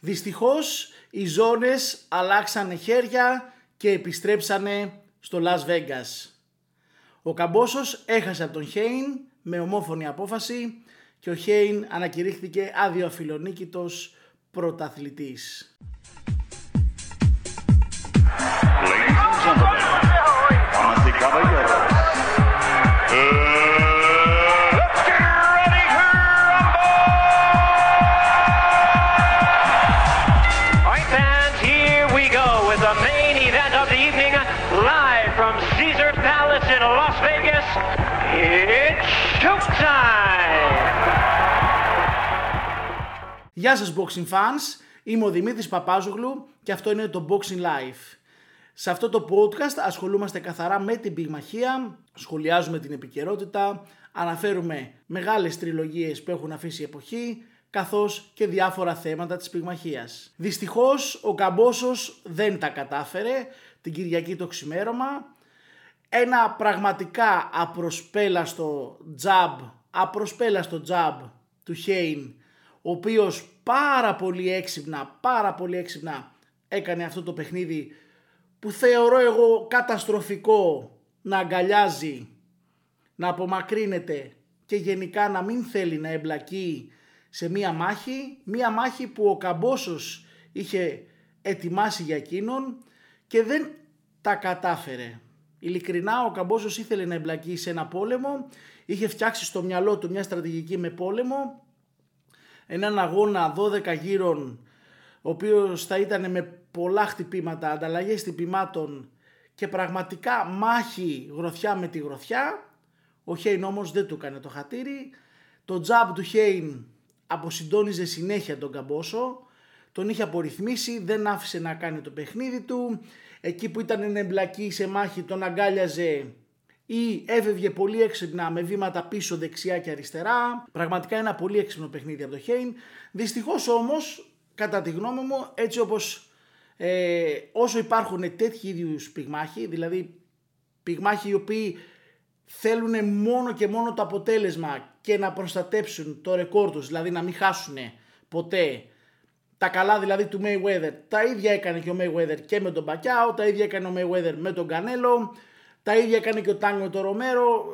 Δυστυχώς οι ζώνες αλλάξανε χέρια και επιστρέψανε στο Las Vegas. Ο Καμπόσος έχασε από τον Χέιν με ομόφωνη απόφαση και ο Χέιν ανακηρύχθηκε άδειο αφιλονίκητος πρωταθλητής. Γεια σας boxing fans, είμαι ο Δημήτρης Παπάζογλου και αυτό είναι το Boxing Life. Σε αυτό το podcast ασχολούμαστε καθαρά με την πυγμαχία, σχολιάζουμε την επικαιρότητα, αναφέρουμε μεγάλες τριλογίες που έχουν αφήσει εποχή, καθώς και διάφορα θέματα της πυγμαχίας. Δυστυχώς ο Καμπόσος δεν τα κατάφερε την Κυριακή το ξημέρωμα. Ένα πραγματικά απροσπέλαστο τζαμπ, απροσπέλαστο τζαμπ του Χέιν ο οποίος πάρα πολύ έξυπνα, πάρα πολύ έξυπνα έκανε αυτό το παιχνίδι που θεωρώ εγώ καταστροφικό να αγκαλιάζει, να απομακρύνεται και γενικά να μην θέλει να εμπλακεί σε μία μάχη, μία μάχη που ο Καμπόσος είχε ετοιμάσει για εκείνον και δεν τα κατάφερε. Ειλικρινά ο Καμπόσος ήθελε να εμπλακεί σε ένα πόλεμο, είχε φτιάξει στο μυαλό του μια στρατηγική με πόλεμο έναν αγώνα 12 γύρων ο οποίος θα ήταν με πολλά χτυπήματα, ανταλλαγές χτυπημάτων και πραγματικά μάχη γροθιά με τη γροθιά. Ο Χέιν όμως δεν του έκανε το χατήρι. Το τζαμπ του Χέιν αποσυντόνιζε συνέχεια τον Καμπόσο. Τον είχε απορριθμίσει, δεν άφησε να κάνει το παιχνίδι του. Εκεί που ήταν να εμπλακεί σε μάχη τον αγκάλιαζε ή έβευγε πολύ έξυπνα με βήματα πίσω δεξιά και αριστερά. Πραγματικά ένα πολύ έξυπνο παιχνίδι από το Χέιν. Δυστυχώς όμως, κατά τη γνώμη μου, έτσι όπως ε, όσο υπάρχουν τέτοιοι ίδιου πυγμάχοι, δηλαδή πυγμάχοι οι οποίοι θέλουν μόνο και μόνο το αποτέλεσμα και να προστατέψουν το ρεκόρ τους, δηλαδή να μην χάσουν ποτέ τα καλά δηλαδή του Mayweather. Τα ίδια έκανε και ο Mayweather και με τον Πακιάο, τα ίδια έκανε ο Mayweather με τον Κανέλο, τα ίδια έκανε και ο Τάνιο το Ρομέρο.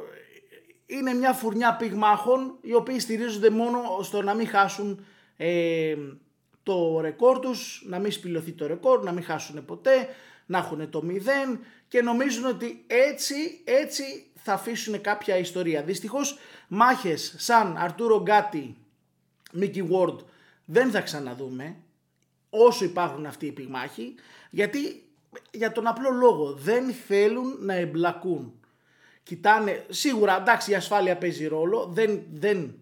Είναι μια φουρνιά πυγμάχων οι οποίοι στηρίζονται μόνο στο να μην χάσουν ε, το ρεκόρ τους, να μην σπηλωθεί το ρεκόρ, να μην χάσουν ποτέ, να έχουν το μηδέν και νομίζουν ότι έτσι, έτσι θα αφήσουν κάποια ιστορία. Δυστυχώς μάχες σαν Αρτούρο Γκάτι, Μίκη Ward δεν θα ξαναδούμε όσο υπάρχουν αυτοί οι πυγμάχοι γιατί για τον απλό λόγο. Δεν θέλουν να εμπλακούν. Κοιτάνε, σίγουρα εντάξει η ασφάλεια παίζει ρόλο, δεν, δεν,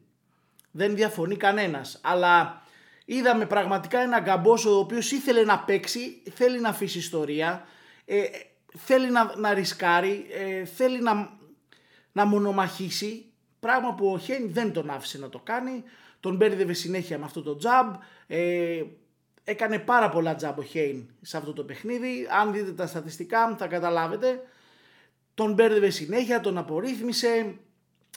δεν διαφωνεί κανένας. Αλλά είδαμε πραγματικά ένα γκαμπόσο ο οποίος ήθελε να παίξει, θέλει να αφήσει ιστορία, ε, θέλει να, να ρισκάρει, ε, θέλει να, να μονομαχήσει. Πράγμα που ο Χέιν δεν τον άφησε να το κάνει. Τον μπέρδευε συνέχεια με αυτό το τζαμπ. Ε, έκανε πάρα πολλά τζάμπο Χέιν σε αυτό το παιχνίδι. Αν δείτε τα στατιστικά θα καταλάβετε. Τον μπέρδευε συνέχεια, τον απορρίθμισε.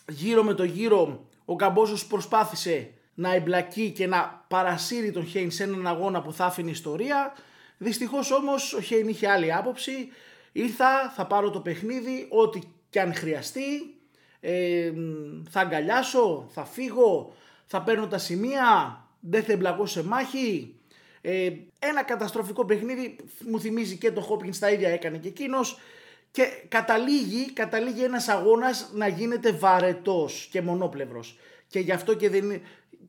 Γύρω με το γύρο ο Καμπόζος προσπάθησε να εμπλακεί και να παρασύρει τον Χέιν σε έναν αγώνα που θα άφηνε ιστορία. Δυστυχώς όμως ο Χέιν είχε άλλη άποψη. Ήρθα, θα πάρω το παιχνίδι, ό,τι και αν χρειαστεί. Ε, θα αγκαλιάσω, θα φύγω, θα παίρνω τα σημεία, δεν θα εμπλακώ σε μάχη. Ε, ένα καταστροφικό παιχνίδι μου θυμίζει και το Χόπκινς τα ίδια έκανε και εκείνος. Και καταλήγει, καταλήγει ένας αγώνας να γίνεται βαρετός και μονόπλευρος. Και γι' αυτό και δεν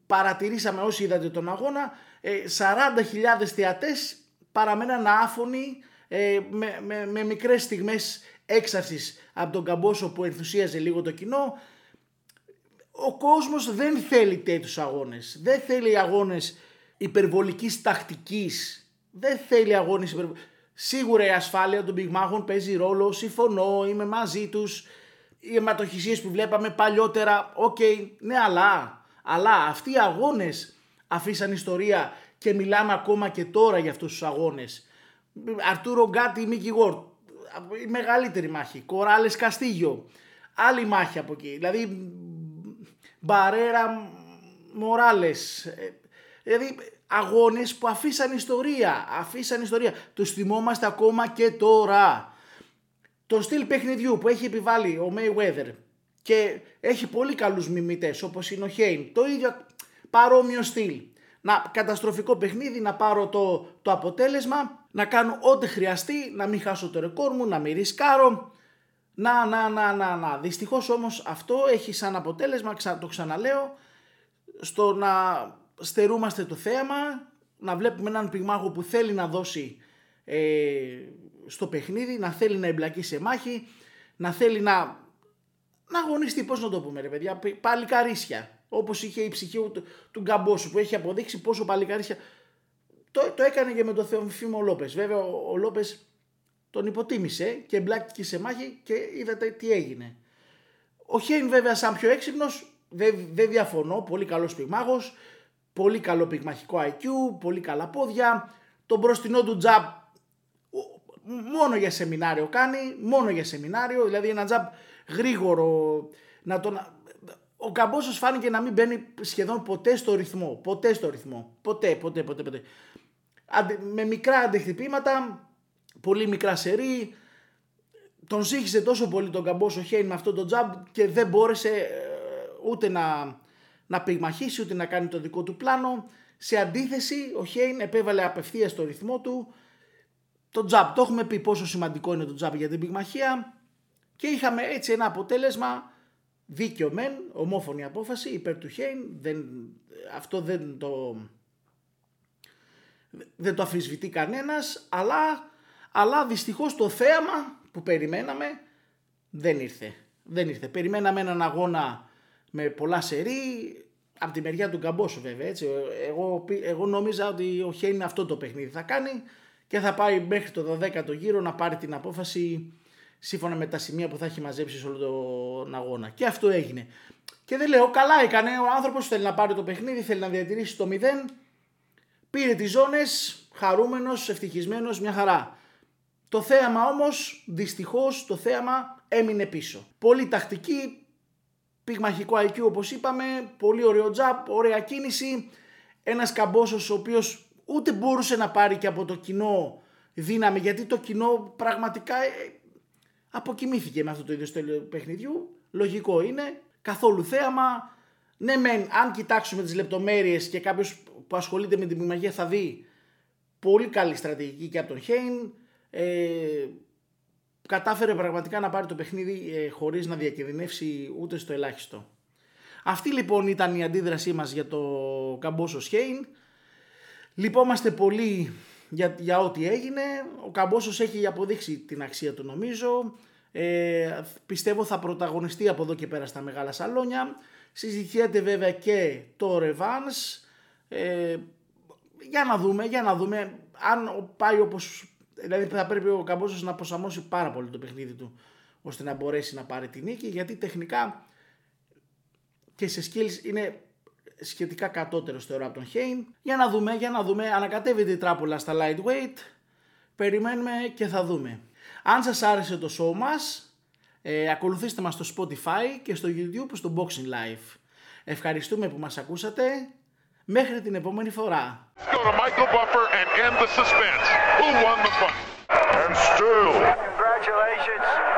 παρατηρήσαμε όσοι είδατε τον αγώνα, 40.000 ε, θεατές παραμέναν άφωνοι ε, με, με, με μικρές στιγμές έξαρσης από τον Καμπόσο που ενθουσίαζε λίγο το κοινό. Ο κόσμος δεν θέλει τέτοιους αγώνες. Δεν θέλει αγώνες υπερβολικής τακτικής. Δεν θέλει αγώνες υπερβολικής. Σίγουρα η ασφάλεια των πυγμάχων παίζει ρόλο, συμφωνώ, είμαι μαζί τους. Οι αιματοχυσίες που βλέπαμε παλιότερα, ok, okay, ναι αλλά, αλλά αυτοί οι αγώνες αφήσαν ιστορία και μιλάμε ακόμα και τώρα για αυτούς τους αγώνες. Αρτούρο Γκάτι, Μίκη Γουόρντ, η μεγαλύτερη μάχη, Κοράλες Καστίγιο, άλλη μάχη από εκεί, δηλαδή Μπαρέρα Μοράλες, Δηλαδή αγώνες που αφήσαν ιστορία, αφήσαν ιστορία. Τους θυμόμαστε ακόμα και τώρα. Το στυλ παιχνιδιού που έχει επιβάλει ο Mayweather και έχει πολύ καλούς μιμητές όπως είναι ο Χέιν, το ίδιο παρόμοιο στυλ. Να, καταστροφικό παιχνίδι, να πάρω το, το αποτέλεσμα, να κάνω ό,τι χρειαστεί, να μην χάσω το ρεκόρ μου, να μην ρισκάρω. Να, να, να, να, να. Δυστυχώς όμως αυτό έχει σαν αποτέλεσμα, το ξαναλέω, στο να στερούμαστε το θέαμα, να βλέπουμε έναν πυγμάχο που θέλει να δώσει ε, στο παιχνίδι, να θέλει να εμπλακεί σε μάχη, να θέλει να, να αγωνιστεί, πώς να το πούμε ρε παιδιά, παλικαρίσια. Όπως είχε η ψυχή του, του Γκαμπόσου που έχει αποδείξει πόσο παλικαρίσια. Το, το έκανε και με τον Θεοφήμο Λόπες. Βέβαια ο, ο Λόπες τον υποτίμησε και εμπλάκηκε σε μάχη και είδατε τι έγινε. Ο Χέιν βέβαια σαν πιο έξυπνος, δεν, δεν διαφωνώ, πολύ καλός πυγμάχος, πολύ καλό πυγμαχικό IQ, πολύ καλά πόδια, τον μπροστινό του τζαμπ μόνο για σεμινάριο κάνει, μόνο για σεμινάριο, δηλαδή ένα τζαμπ γρήγορο, να τον... Ο Καμπόσος φάνηκε να μην μπαίνει σχεδόν ποτέ στο ρυθμό, ποτέ στο ρυθμό, ποτέ, ποτέ, ποτέ, ποτέ. με μικρά αντεχτυπήματα, πολύ μικρά σερή, τον σύγχυσε τόσο πολύ τον Καμπόσο Χέιν με αυτό το τζαμπ και δεν μπόρεσε ε, ούτε να, να πυγμαχίσει ούτε να κάνει το δικό του πλάνο. Σε αντίθεση, ο Χέιν επέβαλε απευθείας στο ρυθμό του το τζαμπ. Το έχουμε πει πόσο σημαντικό είναι το τζαμπ για την πυγμαχία και είχαμε έτσι ένα αποτέλεσμα δίκαιο μεν, ομόφωνη απόφαση υπέρ του Χέιν. Δεν, αυτό δεν το, δεν το αφισβητεί κανένας, αλλά, αλλά δυστυχώς το θέαμα που περιμέναμε δεν ήρθε. Δεν ήρθε. Περιμέναμε έναν αγώνα με πολλά σερή, από τη μεριά του Γκαμπόσου βέβαια. Έτσι. Εγώ, εγώ νόμιζα ότι ο Χέιν αυτό το παιχνίδι θα κάνει και θα πάει μέχρι το 12ο γύρο να πάρει την απόφαση σύμφωνα με τα σημεία που θα έχει μαζέψει σε όλο τον αγώνα. Και αυτό έγινε. Και δεν λέω, καλά έκανε. Ο άνθρωπος θέλει να πάρει το παιχνίδι, θέλει να διατηρήσει το 0. Πήρε τις ζώνες, χαρούμενος, ευτυχισμένος, μια χαρά. Το θέαμα όμως, δυστυχώς, το θέαμα έμεινε πίσω. Πολύ τακτική, πυγμαχικό IQ όπως είπαμε, πολύ ωραίο τζαπ, ωραία κίνηση. Ένας καμπόσος ο οποίος ούτε μπορούσε να πάρει και από το κοινό δύναμη γιατί το κοινό πραγματικά ε, αποκοιμήθηκε με αυτό το είδο του παιχνιδιού. Λογικό είναι, καθόλου θέαμα. Ναι μεν, αν κοιτάξουμε τις λεπτομέρειες και κάποιος που ασχολείται με την μαγεία θα δει πολύ καλή στρατηγική και από τον Χέιν. Ε, κατάφερε πραγματικά να πάρει το παιχνίδι ε, χωρίς να διακινδυνεύσει ούτε στο ελάχιστο. Αυτή λοιπόν ήταν η αντίδρασή μας για το Καμπόσο Χέιν. Λυπόμαστε πολύ για, για ό,τι έγινε. Ο Καμπόσος έχει αποδείξει την αξία του νομίζω. Ε, πιστεύω θα πρωταγωνιστεί από εδώ και πέρα στα μεγάλα σαλόνια. Συζητιέται βέβαια και το Revans. Ε, για να δούμε, για να δούμε αν πάει όπως... Δηλαδή θα πρέπει ο Καμπόσος να αποσαμώσει πάρα πολύ το παιχνίδι του ώστε να μπορέσει να πάρει τη νίκη γιατί τεχνικά και σε skills είναι σχετικά κατώτερο θεωρώ από τον Χέιν. Για να δούμε, για να δούμε. Ανακατεύεται η τράπουλα στα lightweight. Περιμένουμε και θα δούμε. Αν σας άρεσε το show μας, ε, ακολουθήστε μας στο Spotify και στο YouTube στο Boxing Live. Ευχαριστούμε που μας ακούσατε. Μέχρι την επόμενη φορά. Congratulations.